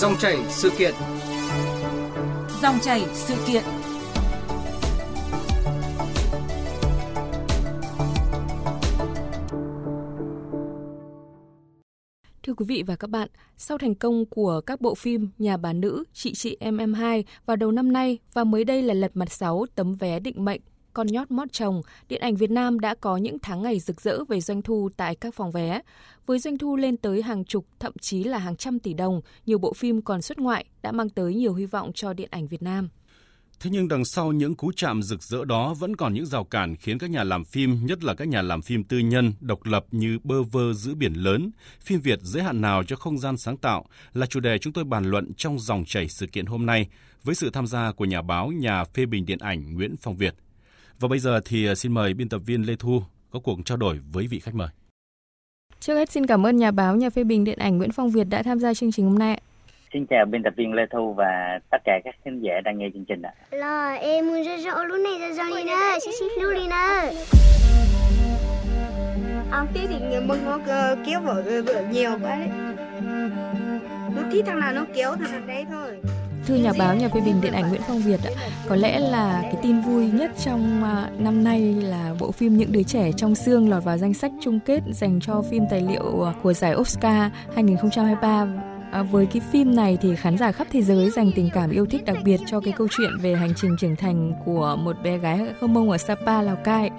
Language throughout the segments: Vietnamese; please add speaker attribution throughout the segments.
Speaker 1: Dòng chảy sự kiện.
Speaker 2: Dòng chảy sự kiện. Thưa quý vị và các bạn, sau thành công của các bộ phim Nhà bà nữ, Chị chị em em hai vào đầu năm nay và mới đây là Lật mặt 6 tấm vé định mệnh con nhót mót chồng, điện ảnh Việt Nam đã có những tháng ngày rực rỡ về doanh thu tại các phòng vé. Với doanh thu lên tới hàng chục, thậm chí là hàng trăm tỷ đồng, nhiều bộ phim còn xuất ngoại đã mang tới nhiều hy vọng cho điện ảnh Việt Nam.
Speaker 3: Thế nhưng đằng sau những cú chạm rực rỡ đó vẫn còn những rào cản khiến các nhà làm phim, nhất là các nhà làm phim tư nhân, độc lập như bơ vơ giữa biển lớn, phim Việt giới hạn nào cho không gian sáng tạo là chủ đề chúng tôi bàn luận trong dòng chảy sự kiện hôm nay với sự tham gia của nhà báo, nhà phê bình điện ảnh Nguyễn Phong Việt. Và bây giờ thì à, xin mời biên tập viên Lê Thu có cuộc trao đổi với vị khách mời.
Speaker 2: Trước hết xin cảm ơn nhà báo, nhà phê bình điện ảnh Nguyễn Phong Việt đã tham gia chương trình hôm nay.
Speaker 4: Xin chào biên tập viên Lê Thu và tất cả các khán giả đang nghe chương trình ạ.
Speaker 5: Là em muốn rất rõ lúc này ra Johnny nè, xí xí lưu đi nè.
Speaker 6: Ông tí thì người mừng nó kéo vợ vợ nhiều quá đấy. Nó tí thằng nào nó kéo thằng đấy thôi.
Speaker 2: Thưa nhà báo, nhà phê bình điện ảnh Nguyễn Phong Việt, ạ có lẽ là cái tin vui nhất trong à, năm nay là bộ phim Những đứa trẻ trong xương lọt vào danh sách chung kết dành cho phim tài liệu à, của giải Oscar 2023 À, với cái phim này thì khán giả khắp thế giới dành tình cảm yêu thích đặc biệt cho cái câu chuyện về hành trình trưởng thành của một bé gái Hơ Mông ở Sapa, Lào Cai.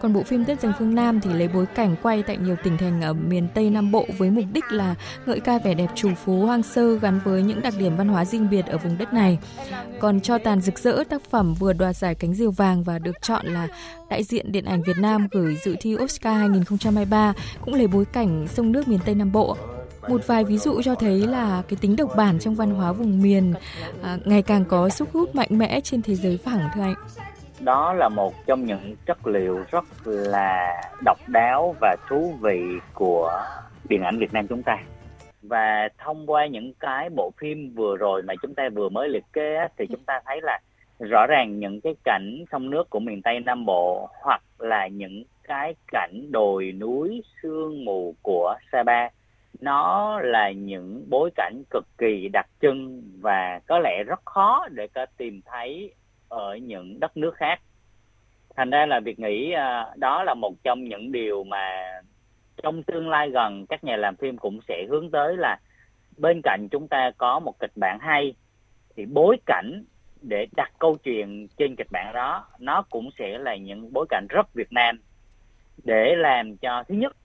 Speaker 2: Còn bộ phim Tết dành phương Nam thì lấy bối cảnh quay tại nhiều tỉnh thành ở miền Tây Nam Bộ với mục đích là ngợi ca vẻ đẹp trù phú hoang sơ gắn với những đặc điểm văn hóa riêng biệt ở vùng đất này. Còn cho tàn rực rỡ tác phẩm vừa đoạt giải cánh diều vàng và được chọn là đại diện điện ảnh Việt Nam gửi dự thi Oscar 2023 cũng lấy bối cảnh sông nước miền Tây Nam Bộ một vài ví dụ cho thấy là cái tính độc bản trong văn hóa vùng miền à, ngày càng có sức hút mạnh mẽ trên thế giới phẳng thưa anh.
Speaker 4: Đó là một trong những chất liệu rất là độc đáo và thú vị của điện ảnh Việt Nam chúng ta. Và thông qua những cái bộ phim vừa rồi mà chúng ta vừa mới liệt kê thì chúng ta thấy là rõ ràng những cái cảnh sông nước của miền Tây Nam Bộ hoặc là những cái cảnh đồi núi sương mù của Sapa nó là những bối cảnh cực kỳ đặc trưng và có lẽ rất khó để có tìm thấy ở những đất nước khác. Thành ra là việc nghĩ à, đó là một trong những điều mà trong tương lai gần, các nhà làm phim cũng sẽ hướng tới là bên cạnh chúng ta có một kịch bản hay, thì bối cảnh để đặt câu chuyện trên kịch bản đó, nó cũng sẽ là những bối cảnh rất Việt Nam để làm cho, thứ nhất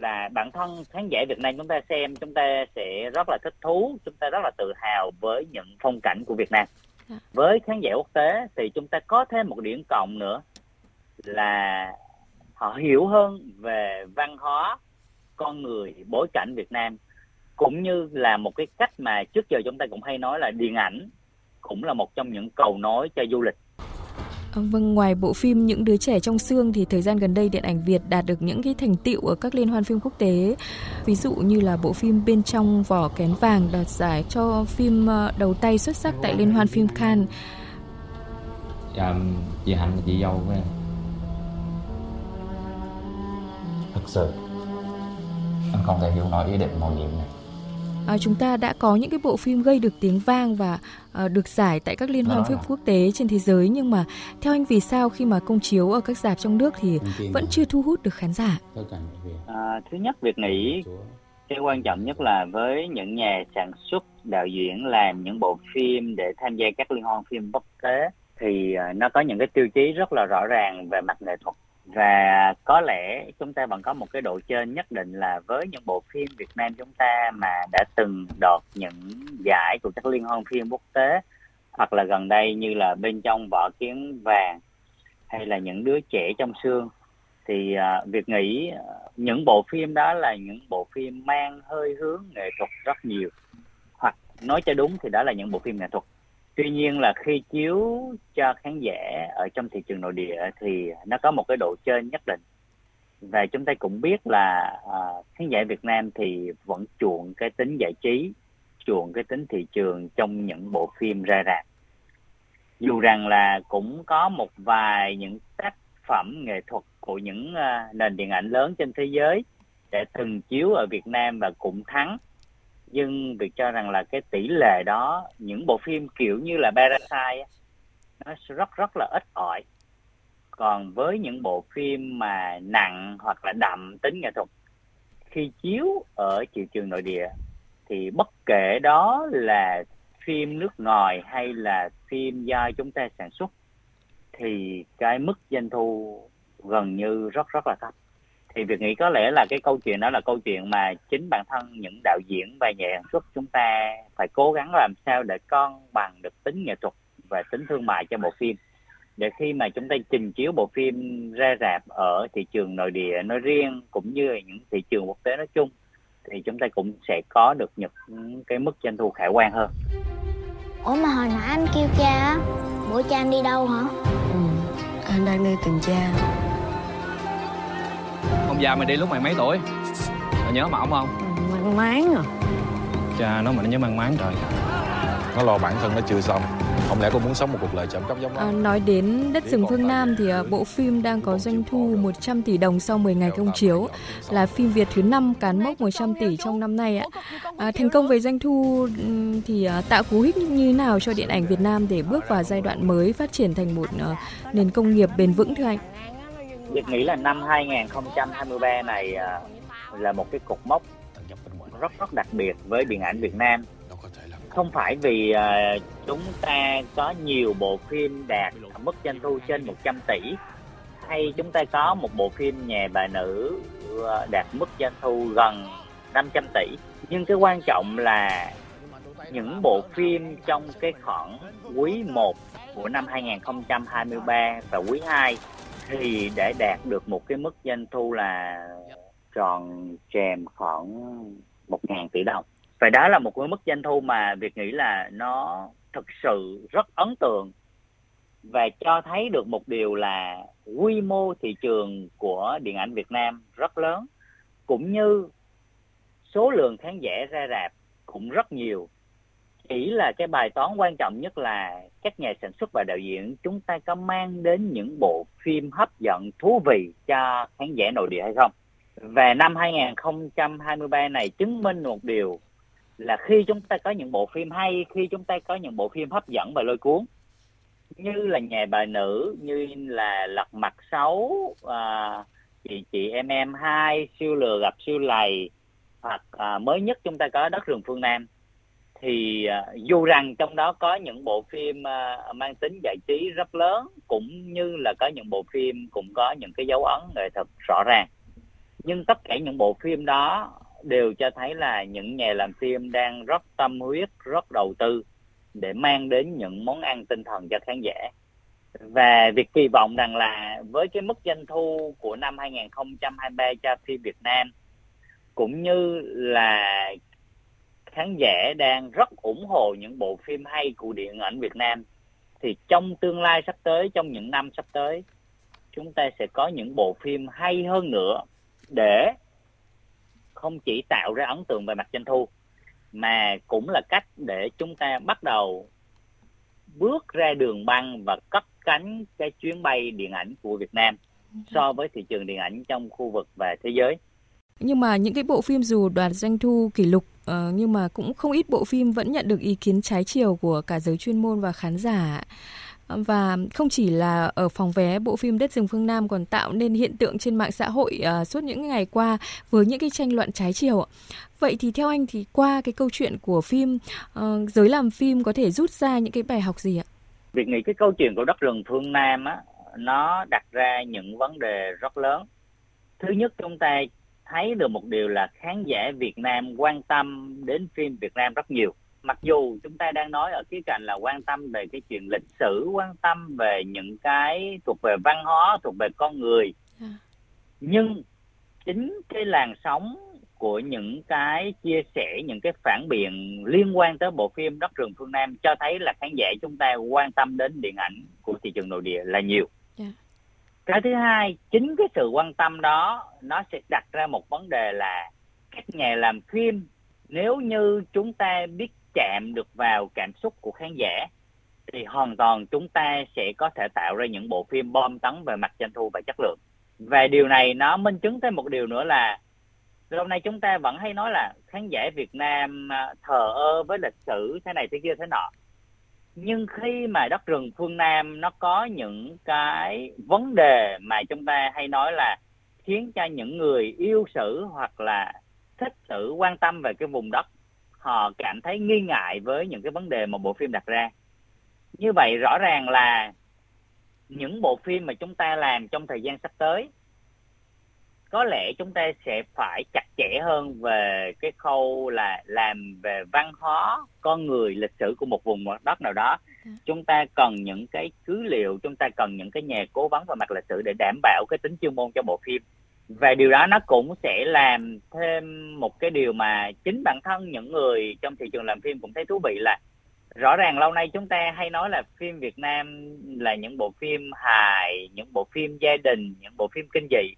Speaker 4: là bản thân khán giả Việt Nam chúng ta xem chúng ta sẽ rất là thích thú chúng ta rất là tự hào với những phong cảnh của Việt Nam dạ. với khán giả quốc tế thì chúng ta có thêm một điểm cộng nữa là họ hiểu hơn về văn hóa con người bối cảnh Việt Nam cũng như là một cái cách mà trước giờ chúng ta cũng hay nói là điện ảnh cũng là một trong những cầu nối cho du lịch
Speaker 2: Vâng, vâng, ngoài bộ phim Những đứa trẻ trong xương thì thời gian gần đây điện ảnh Việt đạt được những cái thành tựu ở các liên hoan phim quốc tế. Ví dụ như là bộ phim Bên trong vỏ kén vàng đạt giải cho phim ờ, đầu tay xuất sắc tại liên hoan phim Cannes.
Speaker 7: Dạ, chị Hạnh là chị dâu của em. Thật sự, anh không thể hiểu nổi ý định màu nhiệm này
Speaker 2: à, chúng ta đã có những cái bộ phim gây được tiếng vang và à, được giải tại các liên hoan phim quốc tế trên thế giới. Nhưng mà theo anh vì sao khi mà công chiếu ở các dạp trong nước thì vẫn chưa thu hút được khán giả?
Speaker 4: À, thứ nhất việc nghĩ cái quan trọng nhất là với những nhà sản xuất đạo diễn làm những bộ phim để tham gia các liên hoan phim quốc tế thì nó có những cái tiêu chí rất là rõ ràng về mặt nghệ thuật và có lẽ chúng ta vẫn có một cái độ trên nhất định là với những bộ phim Việt Nam chúng ta mà đã từng đoạt những giải của các liên hoan phim quốc tế hoặc là gần đây như là bên trong vỏ kiến vàng hay là những đứa trẻ trong xương thì à, uh, việc nghĩ à, những bộ phim đó là những bộ phim mang hơi hướng nghệ thuật rất nhiều. Hoặc nói cho đúng thì đó là những bộ phim nghệ thuật tuy nhiên là khi chiếu cho khán giả ở trong thị trường nội địa thì nó có một cái độ chơi nhất định. Và chúng ta cũng biết là uh, khán giả Việt Nam thì vẫn chuộng cái tính giải trí chuộng cái tính thị trường trong những bộ phim ra rạp. Dù rằng là cũng có một vài những tác phẩm nghệ thuật của những uh, nền điện ảnh lớn trên thế giới để từng chiếu ở Việt Nam và cũng thắng nhưng việc cho rằng là cái tỷ lệ đó, những bộ phim kiểu như là Parasite nó rất rất là ít ỏi. Còn với những bộ phim mà nặng hoặc là đậm tính nghệ thuật, khi chiếu ở thị trường nội địa, thì bất kể đó là phim nước ngoài hay là phim do chúng ta sản xuất, thì cái mức doanh thu gần như rất rất là thấp thì việc nghĩ có lẽ là cái câu chuyện đó là câu chuyện mà chính bản thân những đạo diễn và nhà sản xuất chúng ta phải cố gắng làm sao để con bằng được tính nghệ thuật và tính thương mại cho bộ phim để khi mà chúng ta trình chiếu bộ phim ra rạp ở thị trường nội địa nói riêng cũng như là những thị trường quốc tế nói chung thì chúng ta cũng sẽ có được những cái mức doanh thu khả quan hơn.
Speaker 5: Ủa mà hồi nãy anh kêu cha bữa cha anh đi đâu hả?
Speaker 1: Ừ, anh đang đi tìm cha
Speaker 8: già mày đi lúc mày mấy tuổi? Mày nhớ mà ông không?
Speaker 1: Mang máng à
Speaker 8: Cha nó mà nó nhớ mang máng trời
Speaker 9: Nó lo bản thân nó chưa xong không lẽ cô muốn sống một cuộc đời trộm cắp giống nó? À,
Speaker 2: nói đến Đất rừng phương Nam thì uh, bộ phim đang có doanh thu 100 tỷ đồng sau 10 ngày công chiếu, là phim Việt thứ 5 cán mốc 100 tỷ trong năm nay ạ. À, thành công về doanh thu thì uh, tạo cú hích như nào cho điện ảnh Việt Nam để bước vào giai đoạn mới phát triển thành một uh, nền công nghiệp bền vững thưa anh?
Speaker 4: Việt nghĩ là năm 2023 này à, là một cái cột mốc rất rất đặc biệt với điện ảnh Việt Nam. Không phải vì à, chúng ta có nhiều bộ phim đạt mức doanh thu trên 100 tỷ, hay chúng ta có một bộ phim nhà bà nữ à, đạt mức doanh thu gần 500 tỷ. Nhưng cái quan trọng là những bộ phim trong cái khoảng quý 1 của năm 2023 và quý 2 thì để đạt được một cái mức doanh thu là tròn trèm khoảng một ngàn tỷ đồng. Và đó là một cái mức doanh thu mà việc nghĩ là nó thực sự rất ấn tượng và cho thấy được một điều là quy mô thị trường của điện ảnh Việt Nam rất lớn, cũng như số lượng khán giả ra rạp cũng rất nhiều chỉ là cái bài toán quan trọng nhất là các nhà sản xuất và đạo diễn chúng ta có mang đến những bộ phim hấp dẫn thú vị cho khán giả nội địa hay không? Và năm 2023 này chứng minh một điều là khi chúng ta có những bộ phim hay khi chúng ta có những bộ phim hấp dẫn và lôi cuốn như là nhà bà nữ như là lật mặt xấu à, chị chị em em hai siêu lừa gặp siêu lầy hoặc à, mới nhất chúng ta có đất rừng phương nam thì uh, dù rằng trong đó có những bộ phim uh, mang tính giải trí rất lớn cũng như là có những bộ phim cũng có những cái dấu ấn nghệ thuật rõ ràng nhưng tất cả những bộ phim đó đều cho thấy là những nhà làm phim đang rất tâm huyết, rất đầu tư để mang đến những món ăn tinh thần cho khán giả. Và việc kỳ vọng rằng là với cái mức doanh thu của năm 2023 cho phim Việt Nam cũng như là khán giả đang rất ủng hộ những bộ phim hay của điện ảnh Việt Nam thì trong tương lai sắp tới, trong những năm sắp tới, chúng ta sẽ có những bộ phim hay hơn nữa để không chỉ tạo ra ấn tượng về mặt doanh thu, mà cũng là cách để chúng ta bắt đầu bước ra đường băng và cất cánh cái chuyến bay điện ảnh của Việt Nam so với thị trường điện ảnh trong khu vực và thế giới.
Speaker 2: Nhưng mà những cái bộ phim dù đoạt doanh thu kỷ lục Ờ, nhưng mà cũng không ít bộ phim vẫn nhận được ý kiến trái chiều của cả giới chuyên môn và khán giả. Ờ, và không chỉ là ở phòng vé, bộ phim Đất rừng phương Nam còn tạo nên hiện tượng trên mạng xã hội uh, suốt những ngày qua với những cái tranh luận trái chiều. Vậy thì theo anh thì qua cái câu chuyện của phim, uh, giới làm phim có thể rút ra những cái bài học gì ạ?
Speaker 4: Việc nghĩ cái câu chuyện của Đất rừng phương Nam á, nó đặt ra những vấn đề rất lớn. Thứ nhất chúng ta thấy được một điều là khán giả Việt Nam quan tâm đến phim Việt Nam rất nhiều mặc dù chúng ta đang nói ở khía cạnh là quan tâm về cái chuyện lịch sử quan tâm về những cái thuộc về văn hóa thuộc về con người à. nhưng chính cái làn sóng của những cái chia sẻ những cái phản biện liên quan tới bộ phim đất rừng phương nam cho thấy là khán giả chúng ta quan tâm đến điện ảnh của thị trường nội địa là nhiều cái thứ hai, chính cái sự quan tâm đó, nó sẽ đặt ra một vấn đề là các nhà làm phim, nếu như chúng ta biết chạm được vào cảm xúc của khán giả, thì hoàn toàn chúng ta sẽ có thể tạo ra những bộ phim bom tấn về mặt doanh thu và chất lượng. Và điều này nó minh chứng thêm một điều nữa là lâu nay chúng ta vẫn hay nói là khán giả Việt Nam à, thờ ơ với lịch sử thế này thế kia thế nọ nhưng khi mà đất rừng phương Nam nó có những cái vấn đề mà chúng ta hay nói là khiến cho những người yêu sử hoặc là thích sử quan tâm về cái vùng đất, họ cảm thấy nghi ngại với những cái vấn đề mà bộ phim đặt ra. Như vậy rõ ràng là những bộ phim mà chúng ta làm trong thời gian sắp tới có lẽ chúng ta sẽ phải chặt chẽ hơn về cái khâu là làm về văn hóa con người lịch sử của một vùng đất nào đó dạ. chúng ta cần những cái cứ liệu chúng ta cần những cái nhà cố vấn về mặt lịch sử để đảm bảo cái tính chuyên môn cho bộ phim và điều đó nó cũng sẽ làm thêm một cái điều mà chính bản thân những người trong thị trường làm phim cũng thấy thú vị là rõ ràng lâu nay chúng ta hay nói là phim Việt Nam là những bộ phim hài, những bộ phim gia đình, những bộ phim kinh dị.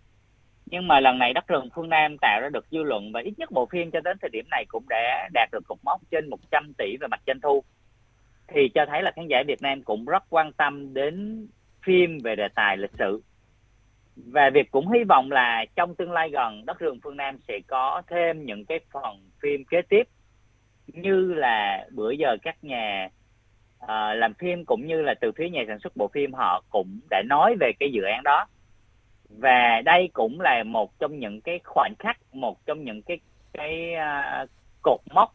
Speaker 4: Nhưng mà lần này Đất rừng phương Nam tạo ra được dư luận và ít nhất bộ phim cho đến thời điểm này cũng đã đạt được cột mốc trên 100 tỷ về mặt doanh thu. Thì cho thấy là khán giả Việt Nam cũng rất quan tâm đến phim về đề tài lịch sử. Và việc cũng hy vọng là trong tương lai gần Đất rừng phương Nam sẽ có thêm những cái phần phim kế tiếp như là bữa giờ các nhà uh, làm phim cũng như là từ phía nhà sản xuất bộ phim họ cũng đã nói về cái dự án đó và đây cũng là một trong những cái khoảnh khắc một trong những cái cái uh, cột mốc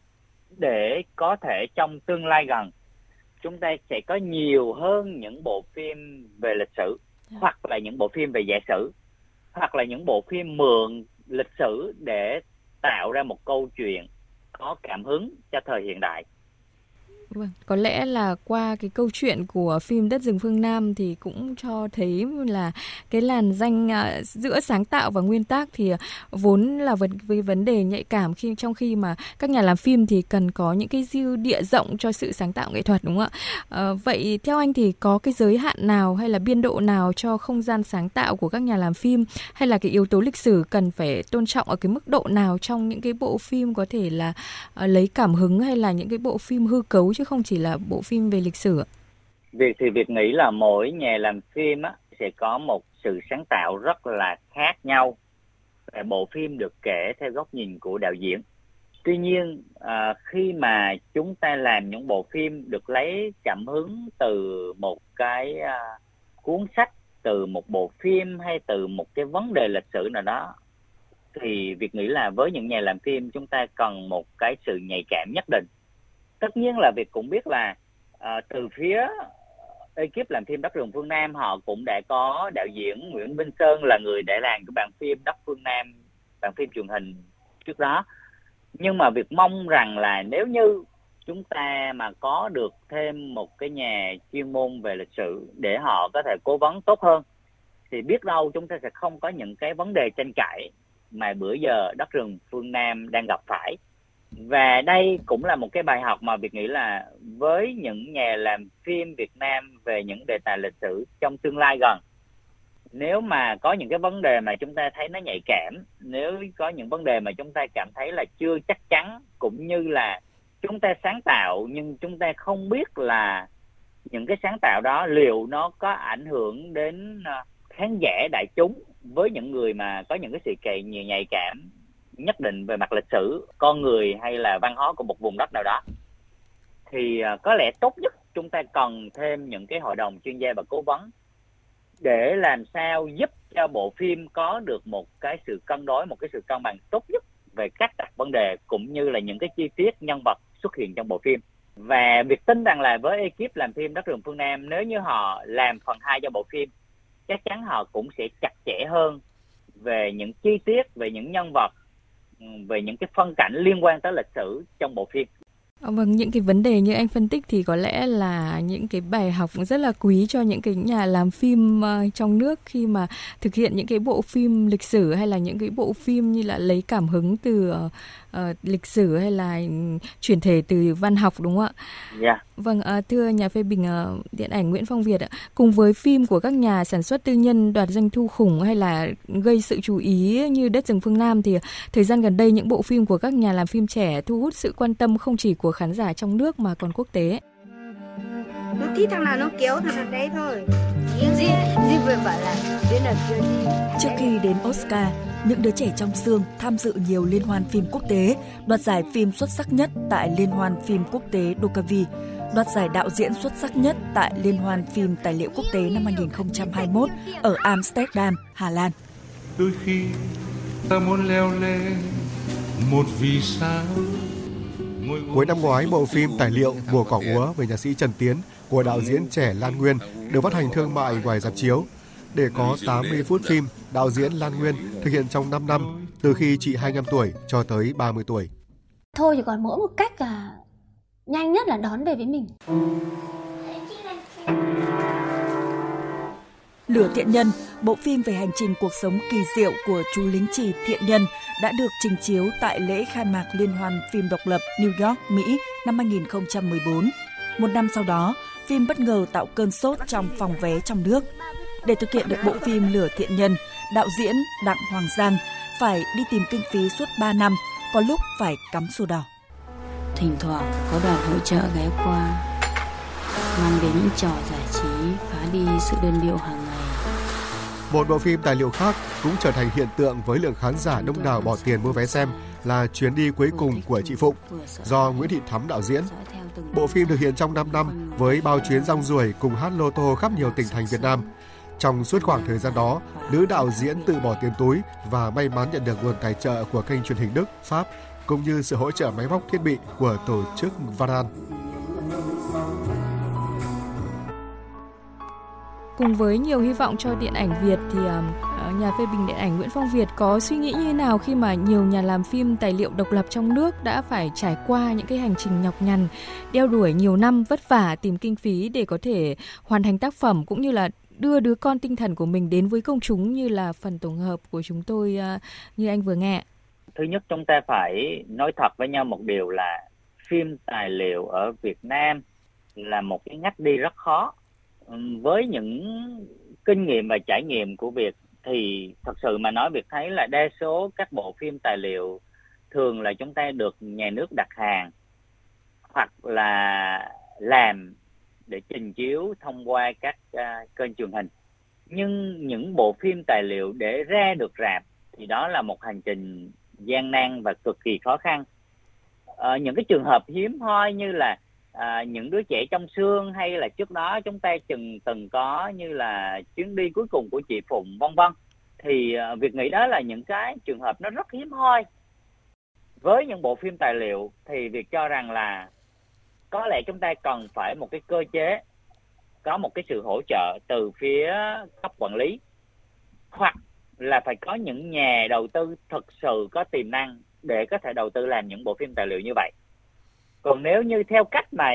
Speaker 4: để có thể trong tương lai gần chúng ta sẽ có nhiều hơn những bộ phim về lịch sử yeah. hoặc là những bộ phim về giả sử hoặc là những bộ phim mượn lịch sử để tạo ra một câu chuyện có cảm hứng cho thời hiện đại
Speaker 2: Vâng, có lẽ là qua cái câu chuyện của phim Đất rừng phương Nam thì cũng cho thấy là cái làn danh à, giữa sáng tạo và nguyên tác thì vốn là vấn với vấn đề nhạy cảm khi trong khi mà các nhà làm phim thì cần có những cái dư địa rộng cho sự sáng tạo nghệ thuật đúng không ạ? À, vậy theo anh thì có cái giới hạn nào hay là biên độ nào cho không gian sáng tạo của các nhà làm phim hay là cái yếu tố lịch sử cần phải tôn trọng ở cái mức độ nào trong những cái bộ phim có thể là uh, lấy cảm hứng hay là những cái bộ phim hư cấu chứ không chỉ là bộ phim về lịch sử
Speaker 4: Việc thì việc nghĩ là mỗi nhà làm phim á, sẽ có một sự sáng tạo rất là khác nhau. Và bộ phim được kể theo góc nhìn của đạo diễn. Tuy nhiên à, khi mà chúng ta làm những bộ phim được lấy cảm hứng từ một cái à, cuốn sách, từ một bộ phim hay từ một cái vấn đề lịch sử nào đó thì việc nghĩ là với những nhà làm phim chúng ta cần một cái sự nhạy cảm nhất định tất nhiên là việc cũng biết là uh, từ phía ekip làm phim đất rừng phương nam họ cũng đã có đạo diễn nguyễn minh sơn là người đã làm cái bản phim đất phương nam bản phim truyền hình trước đó. Nhưng mà việc mong rằng là nếu như chúng ta mà có được thêm một cái nhà chuyên môn về lịch sử để họ có thể cố vấn tốt hơn thì biết đâu chúng ta sẽ không có những cái vấn đề tranh cãi mà bữa giờ đất rừng phương Nam đang gặp phải và đây cũng là một cái bài học mà việc nghĩ là với những nhà làm phim Việt Nam về những đề tài lịch sử trong tương lai gần, nếu mà có những cái vấn đề mà chúng ta thấy nó nhạy cảm, nếu có những vấn đề mà chúng ta cảm thấy là chưa chắc chắn cũng như là chúng ta sáng tạo nhưng chúng ta không biết là những cái sáng tạo đó liệu nó có ảnh hưởng đến ờ, khán giả đại chúng với những người mà có những cái sự kỳ nhiều nhạy cảm nhất định về mặt lịch sử, con người hay là văn hóa của một vùng đất nào đó, thì à, có lẽ tốt nhất chúng ta cần thêm những cái hội đồng chuyên gia và cố vấn để làm sao giúp cho bộ phim có được một cái sự cân đối, một cái sự cân bằng tốt nhất về các đặt vấn đề cũng như là những cái chi tiết nhân vật xuất hiện trong bộ phim. Và việc tin rằng là với ekip làm phim đất rừng phương nam, nếu như họ làm phần 2 cho bộ phim, chắc chắn họ cũng sẽ chặt chẽ hơn về những chi tiết, về những nhân vật Ừ, về những cái phân cảnh liên quan tới lịch sử trong bộ phim.
Speaker 2: Ờ, vâng, những cái vấn đề như anh phân tích thì có lẽ là những cái bài học rất là quý cho những cái nhà làm phim ờ, trong nước khi mà thực hiện những cái bộ phim lịch sử hay là những cái bộ phim như là lấy cảm hứng từ ờ, uh, lịch sử hay là chuyển thể từ văn học đúng không ạ?
Speaker 4: Yeah. Dạ.
Speaker 2: Vâng, uh, thưa nhà phê bình uh, điện ảnh Nguyễn Phong Việt ạ, cùng với phim của các nhà sản xuất tư nhân đoạt doanh thu khủng hay là gây sự chú ý như Đất rừng phương Nam thì thời gian gần đây những bộ phim của các nhà làm phim trẻ thu hút sự quan tâm không chỉ của khán giả trong nước mà còn quốc tế.
Speaker 6: Nó thích thằng nào nó kéo thằng đấy thôi.
Speaker 10: Trước khi đến Oscar, những đứa trẻ trong xương tham dự nhiều liên hoan phim quốc tế, đoạt giải phim xuất sắc nhất tại Liên hoan phim quốc tế Dokavi, đoạt giải đạo diễn xuất sắc nhất tại Liên hoan phim tài liệu quốc tế năm 2021 ở Amsterdam, Hà Lan.
Speaker 11: Đôi khi ta muốn leo lên một vì sao
Speaker 12: Cuối năm ngoái, bộ phim tài liệu Mùa cỏ úa về nhạc sĩ Trần Tiến của đạo diễn trẻ Lan Nguyên được phát hành thương mại ngoài dạp chiếu. Để có 80 phút phim, đạo diễn Lan Nguyên thực hiện trong 5 năm, từ khi chị 25 tuổi cho tới 30 tuổi.
Speaker 13: Thôi thì còn mỗi một cách là nhanh nhất là đón về với mình.
Speaker 10: Lửa Thiện Nhân, bộ phim về hành trình cuộc sống kỳ diệu của chú lính trì Thiện Nhân đã được trình chiếu tại lễ khai mạc Liên hoan phim độc lập New York, Mỹ năm 2014. Một năm sau đó, phim bất ngờ tạo cơn sốt trong phòng vé trong nước. Để thực hiện được bộ phim Lửa Thiện Nhân, đạo diễn Đặng Hoàng Giang phải đi tìm kinh phí suốt 3 năm, có lúc phải cắm sổ đỏ.
Speaker 1: Thỉnh thoảng có đoàn hội trợ ghé qua, mang đến những trò giải trí phá đi sự đơn điệu hàng ngày.
Speaker 12: Một bộ phim tài liệu khác cũng trở thành hiện tượng với lượng khán giả đông đảo bỏ tiền mua vé xem là Chuyến đi cuối cùng của chị Phụng do Nguyễn Thị Thắm đạo diễn. Bộ phim được hiện trong 5 năm với bao chuyến rong ruổi cùng hát lô tô khắp nhiều tỉnh thành Việt Nam. Trong suốt khoảng thời gian đó, nữ đạo diễn tự bỏ tiền túi và may mắn nhận được nguồn tài trợ của kênh truyền hình Đức, Pháp cũng như sự hỗ trợ máy móc thiết bị của tổ chức Varan.
Speaker 2: Cùng với nhiều hy vọng cho điện ảnh Việt thì uh, nhà phê bình điện ảnh Nguyễn Phong Việt có suy nghĩ như thế nào khi mà nhiều nhà làm phim tài liệu độc lập trong nước đã phải trải qua những cái hành trình nhọc nhằn, đeo đuổi nhiều năm vất vả tìm kinh phí để có thể hoàn thành tác phẩm cũng như là đưa đứa con tinh thần của mình đến với công chúng như là phần tổng hợp của chúng tôi à, như anh vừa nghe.
Speaker 4: Thứ nhất chúng ta phải nói thật với nhau một điều là phim tài liệu ở Việt Nam là một cái ngách đi rất khó với những kinh nghiệm và trải nghiệm của việc thì thật sự mà nói việc thấy là đa số các bộ phim tài liệu thường là chúng ta được nhà nước đặt hàng hoặc là làm để trình chiếu thông qua các uh, kênh truyền hình. Nhưng những bộ phim tài liệu để ra được rạp thì đó là một hành trình gian nan và cực kỳ khó khăn. Ờ, những cái trường hợp hiếm hoi như là à, những đứa trẻ trong xương hay là trước đó chúng ta từng từng có như là chuyến đi cuối cùng của chị Phụng vân vân. Thì à, việc nghĩ đó là những cái trường hợp nó rất hiếm hoi. Với những bộ phim tài liệu thì việc cho rằng là có lẽ chúng ta cần phải một cái cơ chế có một cái sự hỗ trợ từ phía cấp quản lý hoặc là phải có những nhà đầu tư thực sự có tiềm năng để có thể đầu tư làm những bộ phim tài liệu như vậy còn nếu như theo cách mà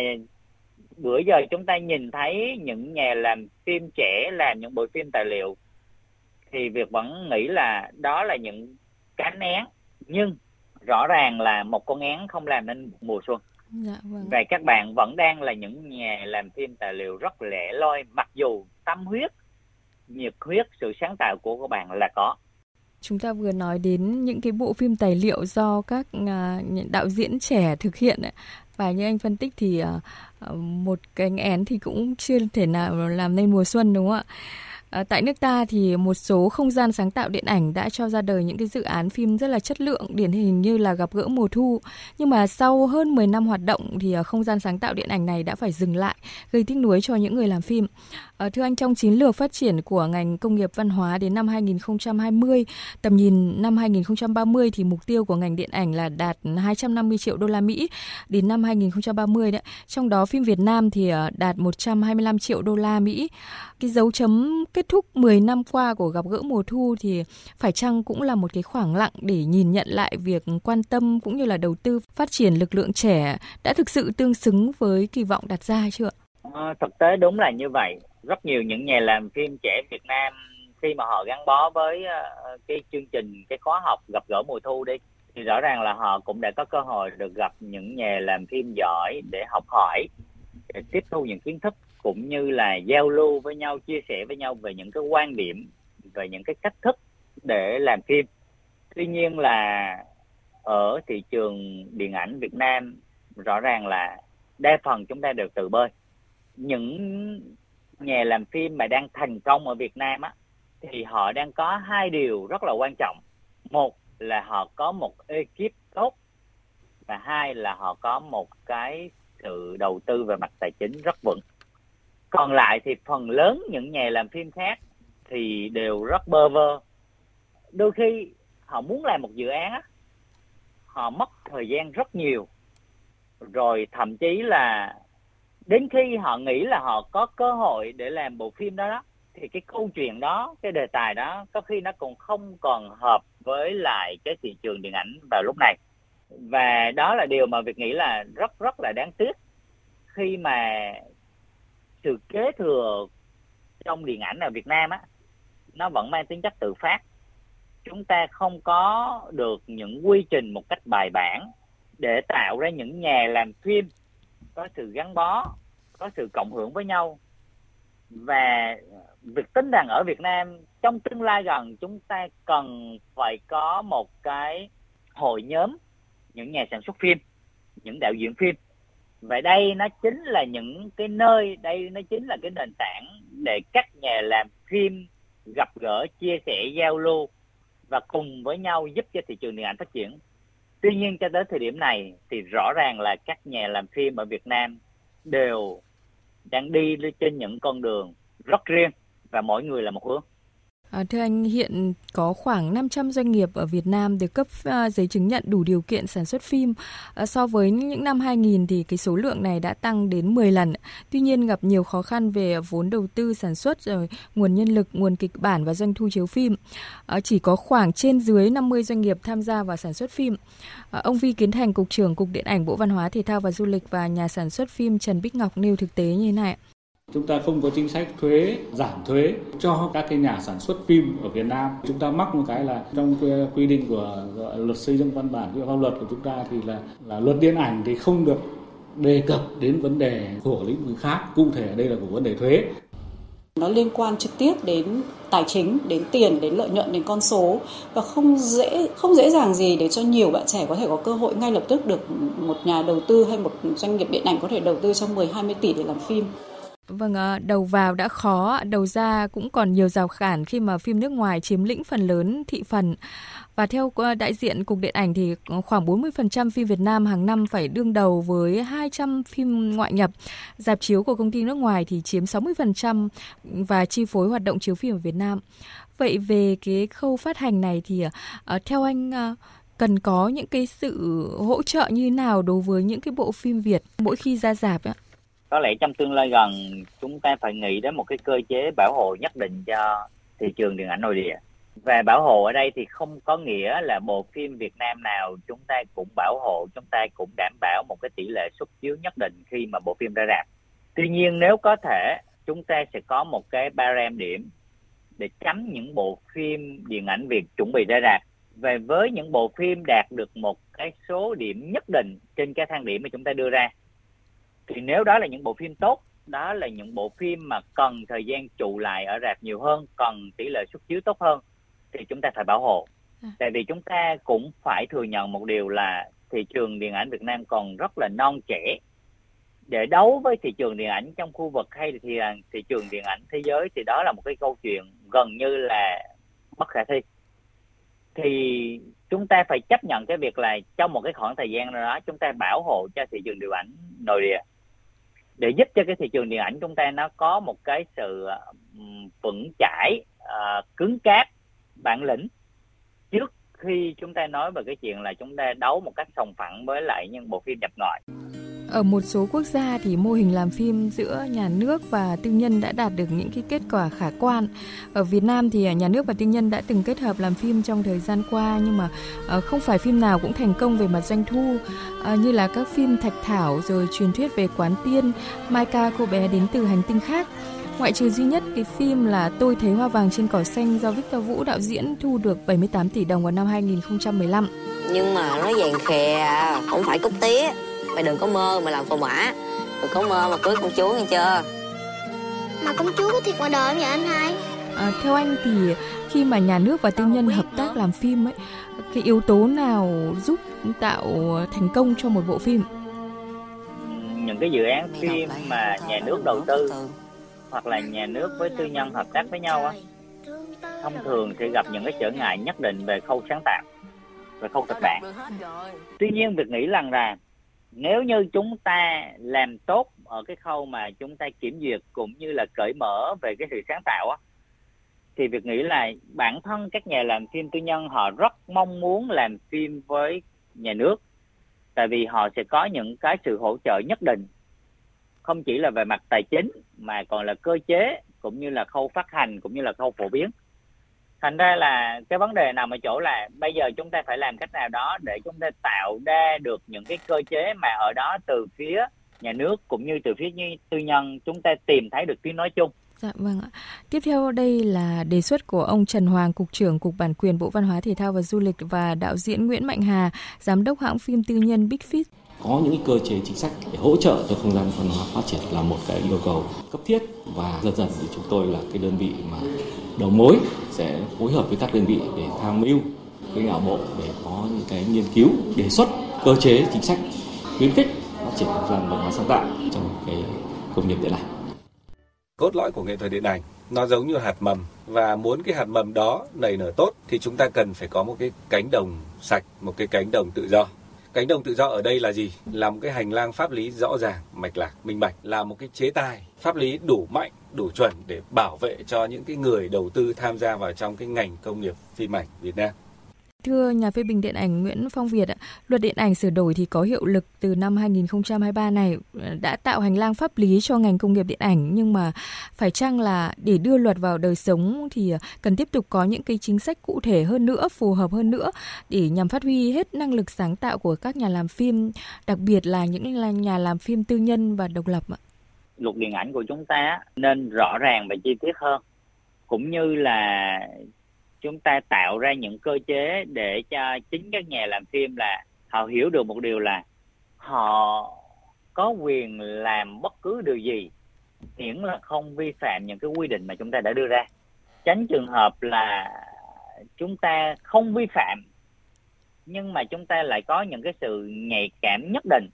Speaker 4: bữa giờ chúng ta nhìn thấy những nhà làm phim trẻ làm những bộ phim tài liệu thì việc vẫn nghĩ là đó là những cánh én nhưng rõ ràng là một con én không làm nên mùa xuân. Dạ, vâng. và các bạn vẫn đang là những nhà làm phim tài liệu rất lẻ loi mặc dù tâm huyết nhiệt huyết sự sáng tạo của các bạn là có
Speaker 2: chúng ta vừa nói đến những cái bộ phim tài liệu do các à, đạo diễn trẻ thực hiện và như anh phân tích thì à, à, một cánh én thì cũng chưa thể nào làm nên mùa xuân, đúng không ạ? À, tại nước ta thì một số không gian sáng tạo điện ảnh đã cho ra đời những cái dự án phim rất là chất lượng, điển hình như là gặp gỡ mùa thu. Nhưng mà sau hơn 10 năm hoạt động thì ờ, không gian sáng tạo điện ảnh này đã phải dừng lại, gây tiếc nuối cho những người làm phim. À, thưa anh, trong chiến lược phát triển của ngành công nghiệp văn hóa đến năm 2020, tầm nhìn năm 2030 thì mục tiêu của ngành điện ảnh là đạt 250 triệu đô la Mỹ đến năm 2030 đấy. Trong đó phim Việt Nam thì đạt 125 triệu đô la Mỹ. Cái dấu chấm kết thúc 10 năm qua của gặp gỡ mùa thu thì phải chăng cũng là một cái khoảng lặng để nhìn nhận lại việc quan tâm cũng như là đầu tư phát triển lực lượng trẻ đã thực sự tương xứng với kỳ vọng đặt ra chưa?
Speaker 4: À, thực tế đúng là như vậy rất nhiều những nhà làm phim trẻ Việt Nam khi mà họ gắn bó với ờ, cái chương trình cái khóa học gặp gỡ mùa thu đi thì rõ ràng là họ cũng đã có cơ hội được gặp những nhà làm phim giỏi để học hỏi để tiếp thu những kiến thức cũng như là giao lưu với nhau, chia sẻ với nhau về những cái quan điểm, về những cái cách thức để làm phim. Tuy nhiên là ở thị trường điện ảnh Việt Nam, rõ ràng là đa phần chúng ta đều tự bơi. Những nhà làm phim mà đang thành công ở Việt Nam á, thì họ đang có hai điều rất là quan trọng. Một là họ có một ekip tốt, và hai là họ có một cái sự đầu tư về mặt tài chính rất vững còn lại thì phần lớn những nhà làm phim khác thì đều rất bơ vơ. Đôi khi họ muốn làm một dự án á, họ mất thời gian rất nhiều. Rồi thậm chí là đến khi họ nghĩ là họ có cơ hội để làm bộ phim đó đó, thì cái câu chuyện đó, cái đề tài đó, có khi nó còn không còn hợp với lại cái thị trường điện ảnh vào lúc này. Và đó là điều mà việc nghĩ là rất rất là đáng tiếc. Khi mà sự kế thừa trong điện ảnh ở Việt Nam á, nó vẫn mang tính chất tự phát. Chúng ta không có được những quy trình một cách bài bản để tạo ra những nhà làm phim có sự gắn bó, có sự cộng hưởng với nhau. Và việc tính rằng ở Việt Nam, trong tương lai gần, chúng ta cần phải có một cái hội nhóm, những nhà sản xuất phim, những đạo diễn phim vậy đây nó chính là những cái nơi, đây nó chính là cái nền tảng để các nhà làm phim gặp gỡ, chia sẻ, giao lưu và cùng với nhau giúp cho thị trường điện ảnh phát triển. Tuy nhiên cho tới thời điểm này thì rõ ràng là các nhà làm phim ở Việt Nam đều đang đi trên những con đường rất riêng và mỗi người là một hướng.
Speaker 2: À, thưa anh, hiện có khoảng 500 doanh nghiệp ở Việt Nam được cấp à, giấy chứng nhận đủ điều kiện sản xuất phim. À, so với những năm 2000 thì cái số lượng này đã tăng đến 10 lần. Tuy nhiên gặp nhiều khó khăn về vốn đầu tư sản xuất rồi nguồn nhân lực, nguồn kịch bản và doanh thu chiếu phim. À, chỉ có khoảng trên dưới 50 doanh nghiệp tham gia vào sản xuất phim. À, ông Vi Kiến Thành, cục trưởng Cục Điện ảnh Bộ Văn hóa Thể thao và Du lịch và nhà sản xuất phim Trần Bích Ngọc nêu thực tế như thế này.
Speaker 14: Chúng ta không có chính sách thuế, giảm thuế cho các cái nhà sản xuất phim ở Việt Nam. Chúng ta mắc một cái là trong quy định của luật xây dựng văn bản của pháp luật của chúng ta thì là là luật điện ảnh thì không được đề cập đến vấn đề của lĩnh vực khác. Cụ thể ở đây là của vấn đề thuế.
Speaker 15: Nó liên quan trực tiếp đến tài chính, đến tiền, đến lợi nhuận, đến con số và không dễ không dễ dàng gì để cho nhiều bạn trẻ có thể có cơ hội ngay lập tức được một nhà đầu tư hay một doanh nghiệp điện ảnh có thể đầu tư trong 10 20 tỷ để làm phim.
Speaker 2: Vâng, đầu vào đã khó, đầu ra cũng còn nhiều rào cản khi mà phim nước ngoài chiếm lĩnh phần lớn thị phần. Và theo ờ, đại diện Cục Điện ảnh thì khoảng 40% phim Việt Nam hàng năm phải đương đầu với 200 phim ngoại nhập. Dạp chiếu của công ty nước ngoài thì chiếm 60% và chi phối hoạt động chiếu phim ở Việt Nam. Vậy về cái khâu phát hành này thì ờ, theo anh ờ, cần có những cái sự hỗ trợ như nào đối với những cái bộ phim Việt mỗi khi ra dạp ạ?
Speaker 4: Có lẽ trong tương lai gần, chúng ta phải nghĩ đến một cái cơ chế bảo hộ nhất định cho thị trường điện ảnh nội địa. Và bảo hộ ở đây thì không có nghĩa là bộ phim Việt Nam nào chúng ta cũng bảo hộ, chúng ta cũng đảm bảo một cái tỷ lệ xuất chiếu nhất định khi mà bộ phim ra rạp. Tuy nhiên, nếu có thể, chúng ta sẽ có một cái barem điểm để chấm những bộ phim điện ảnh Việt chuẩn bị ra rạp. Và với những bộ phim đạt được một cái số điểm nhất định trên cái thang điểm mà chúng ta đưa ra thì nếu đó là những bộ phim tốt đó là những bộ phim mà cần thời gian trụ lại ở rạp nhiều hơn cần tỷ lệ xuất chiếu tốt hơn thì chúng ta phải bảo hộ. À. tại vì chúng ta cũng phải thừa nhận một điều là thị trường điện ảnh Việt Nam còn rất là non trẻ. Để đấu với thị trường điện ảnh trong khu vực hay thì thị trường điện ảnh thế giới thì đó là một cái câu chuyện gần như là bất khả thi. Thì chúng ta phải chấp nhận cái việc là trong một cái khoảng thời gian nào đó chúng ta bảo hộ cho thị trường điện ảnh nội địa để giúp cho cái thị trường điện ảnh chúng ta nó có một cái sự ờ, vững chãi uh, cứng cáp bản lĩnh. Trước khi chúng ta nói về cái chuyện là chúng ta đấu một cách sòng phẳng với lại những bộ phim nhập ngoại
Speaker 2: ở một số quốc gia thì mô hình làm phim giữa nhà nước và tư nhân đã đạt được những cái kết quả khả quan. Ở Việt Nam thì à, nhà nước và tư nhân đã từng kết hợp làm phim trong thời gian qua nhưng mà ờ, không phải phim nào cũng thành công về mặt doanh thu ờ, như là các phim Thạch Thảo rồi truyền thuyết về Quán Tiên, Mai Ca cô bé đến từ hành tinh khác. Ngoại trừ duy nhất cái phim là Tôi thấy hoa vàng trên cỏ xanh do Victor Vũ đạo diễn thu được 78 tỷ đồng vào năm 2015.
Speaker 16: Nhưng mà nó vàng khè, à, không phải cúc tía mày đừng có mơ mà làm phò mã. Đừng có mơ mà cưới công chúa nghe chưa?
Speaker 5: Mà công chúa có thiệt ngoài đời không vậy anh hai?
Speaker 2: À, theo anh thì khi mà nhà nước và tư nhân hợp tác làm phim ấy cái yếu tố nào giúp tạo thành công cho một bộ phim?
Speaker 4: Những cái dự án phim mà nhà nước đầu tư hoặc là nhà nước với tư nhân hợp tác với nhau á thông thường sẽ gặp những cái trở ngại nhất định về khâu sáng tạo về khâu kịch bản. Tuy nhiên việc nghĩ rằng là nếu như chúng ta làm tốt ở cái khâu mà chúng ta kiểm duyệt cũng như là cởi mở về cái sự sáng tạo á, thì việc nghĩ là bản thân các nhà làm phim tư nhân họ rất mong muốn làm phim với nhà nước, tại vì họ sẽ có những cái sự hỗ trợ nhất định. Không chỉ là về mặt tài chính mà còn là cơ chế, cũng như là khâu phát hành, cũng như là khâu phổ biến thành ra là cái vấn đề nằm ở chỗ là bây giờ chúng ta phải làm cách nào đó để chúng ta tạo ra được những cái cơ chế mà ở đó từ phía nhà nước cũng như từ phía tư nhân chúng ta tìm thấy được tiếng nói chung
Speaker 2: Dạ vâng ạ. Tiếp theo đây là đề xuất của ông Trần Hoàng, Cục trưởng Cục Bản quyền Bộ Văn hóa Thể thao và Du lịch và đạo diễn Nguyễn Mạnh Hà, Giám đốc hãng phim tư nhân Big Fish.
Speaker 17: Có những cơ chế chính sách để hỗ trợ cho không gian văn hóa phát triển là một cái yêu cầu cấp thiết và dần dần thì chúng tôi là cái đơn vị mà đầu mối sẽ phối hợp với các đơn vị để tham mưu với đảng bộ để có những cái nghiên cứu, đề xuất cơ chế, chính sách khuyến khích phát triển không gian văn hóa sáng tạo trong cái công nghiệp điện ảnh.
Speaker 18: Cốt lõi của nghệ thuật điện ảnh, nó giống như hạt mầm và muốn cái hạt mầm đó nảy nở tốt thì chúng ta cần phải có một cái cánh đồng sạch, một cái cánh đồng tự do cánh đồng tự do ở đây là gì? Là một cái hành lang pháp lý rõ ràng, mạch lạc, minh bạch. Là một cái chế tài pháp lý đủ mạnh, đủ chuẩn để bảo vệ cho những cái người đầu tư tham gia vào trong cái ngành công nghiệp phim ảnh Việt Nam.
Speaker 2: Thưa nhà phê bình điện ảnh Nguyễn Phong Việt, luật điện ảnh sửa đổi thì có hiệu lực từ năm 2023 này ờ, đã tạo hành lang pháp lý cho ngành công nghiệp điện ảnh nhưng mà phải chăng là để đưa luật vào đời sống thì ờ, cần tiếp tục có những cái chính sách cụ thể hơn nữa, phù hợp hơn nữa để nhằm phát huy hết năng lực sáng tạo của các nhà làm phim, đặc biệt là những là nhà làm phim tư nhân và độc lập ạ.
Speaker 4: Luật điện ảnh của chúng ta nên rõ ràng và chi tiết hơn cũng như là chúng ta tạo ra những cơ chế để cho chính các nhà làm phim là họ hiểu được một điều là họ có quyền làm bất cứ điều gì, miễn là không vi phạm những cái quy định mà chúng ta đã đưa ra. Tránh trường hợp là chúng ta không vi phạm, nhưng mà chúng ta lại có những cái sự nhạy cảm nhất định.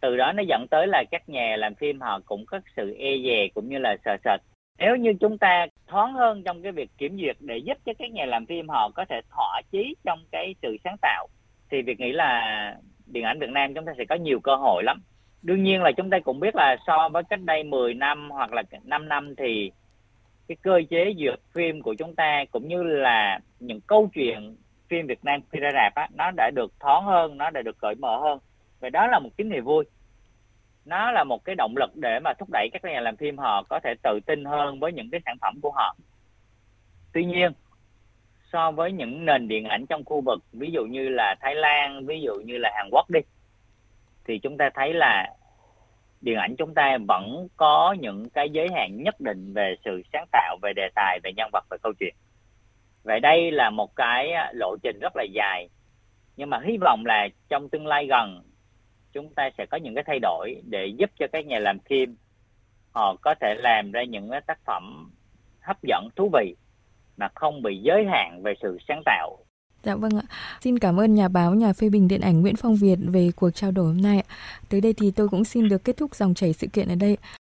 Speaker 4: Từ đó nó dẫn tới là các nhà làm phim họ cũng có sự e dè cũng như là sợ sệt nếu như chúng ta thoáng hơn trong cái việc kiểm duyệt để giúp cho các nhà làm phim họ có thể thỏa chí trong cái sự sáng tạo, thì việc nghĩ là điện ảnh Việt Nam chúng ta sẽ có nhiều cơ hội lắm. Đương nhiên là chúng ta cũng biết là so với cách đây 10 năm hoặc là 5 năm thì cái cơ chế duyệt phim của chúng ta cũng như là những câu chuyện phim Việt Nam khi ra rạp á, nó đã được thoáng hơn, nó đã được cởi mở hơn. Và đó là một tín hiệu vui nó là một cái động lực để mà thúc đẩy các nhà làm phim họ có thể tự tin hơn với những cái sản phẩm của họ. Tuy nhiên, so với những nền điện ảnh trong khu vực, ví dụ như là Thái Lan, ví dụ như là Hàn Quốc đi, thì chúng ta thấy là điện ảnh chúng ta vẫn có những cái giới hạn nhất định về sự sáng tạo, về đề tài, về nhân vật, về câu chuyện. Vậy đây là một cái lộ trình rất là dài, nhưng mà hy vọng là trong tương lai gần chúng ta sẽ có những cái thay đổi để giúp cho các nhà làm phim họ có thể làm ra những cái tác phẩm hấp dẫn thú vị mà không bị giới hạn về sự sáng tạo
Speaker 2: Dạ vâng ạ. Xin cảm ơn nhà báo, nhà phê bình điện ảnh Nguyễn Phong Việt về cuộc trao đổi hôm nay. Tới đây thì tôi cũng xin được kết thúc dòng chảy sự kiện ở đây.